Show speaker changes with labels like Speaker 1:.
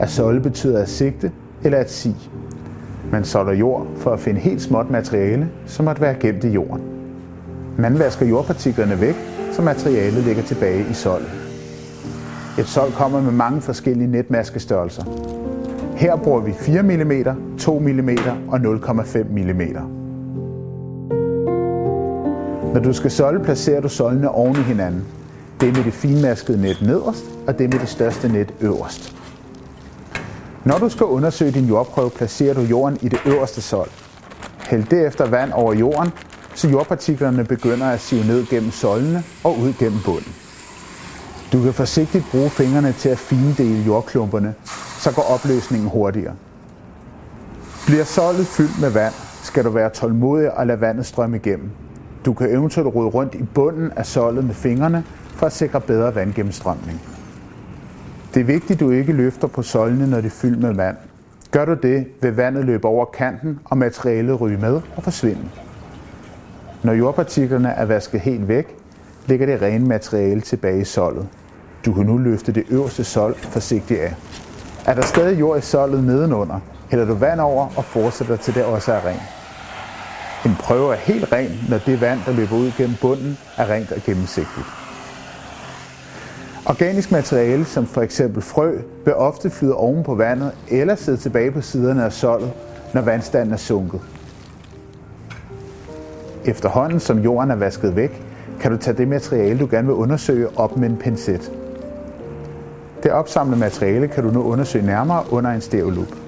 Speaker 1: At solde betyder at sigte eller at sige. Man solder jord for at finde helt småt materiale, som måtte være gemt i jorden. Man vasker jordpartiklerne væk, så materialet ligger tilbage i soldet. Et sol kommer med mange forskellige netmaskestørrelser. Her bruger vi 4 mm, 2 mm og 0,5 mm. Når du skal solde, placerer du soldene oven i hinanden. Det med det finmaskede net nederst, og det med det største net øverst. Når du skal undersøge din jordprøve, placerer du jorden i det øverste sol. Hæld derefter vand over jorden, så jordpartiklerne begynder at sive ned gennem solene og ud gennem bunden. Du kan forsigtigt bruge fingrene til at findele jordklumperne, så går opløsningen hurtigere. Bliver soldet fyldt med vand, skal du være tålmodig og lade vandet strømme igennem. Du kan eventuelt rode rundt i bunden af soldet med fingrene for at sikre bedre vandgennemstrømning. Det er vigtigt, at du ikke løfter på søjlene, når det er fyldt med vand. Gør du det, vil vandet løbe over kanten, og materialet ryge med og forsvinde. Når jordpartiklerne er vasket helt væk, ligger det rene materiale tilbage i soldet. Du kan nu løfte det øverste sold forsigtigt af. Er der stadig jord i soldet nedenunder, hælder du vand over og fortsætter til det også er rent. En prøve er helt ren, når det vand, der løber ud gennem bunden, er rent og gennemsigtigt. Organisk materiale, som for eksempel frø, vil ofte flyde oven på vandet eller sidde tilbage på siderne af soldet, når vandstanden er sunket. Efterhånden som jorden er vasket væk, kan du tage det materiale, du gerne vil undersøge, op med en pincet. Det opsamlede materiale kan du nu undersøge nærmere under en stereolup.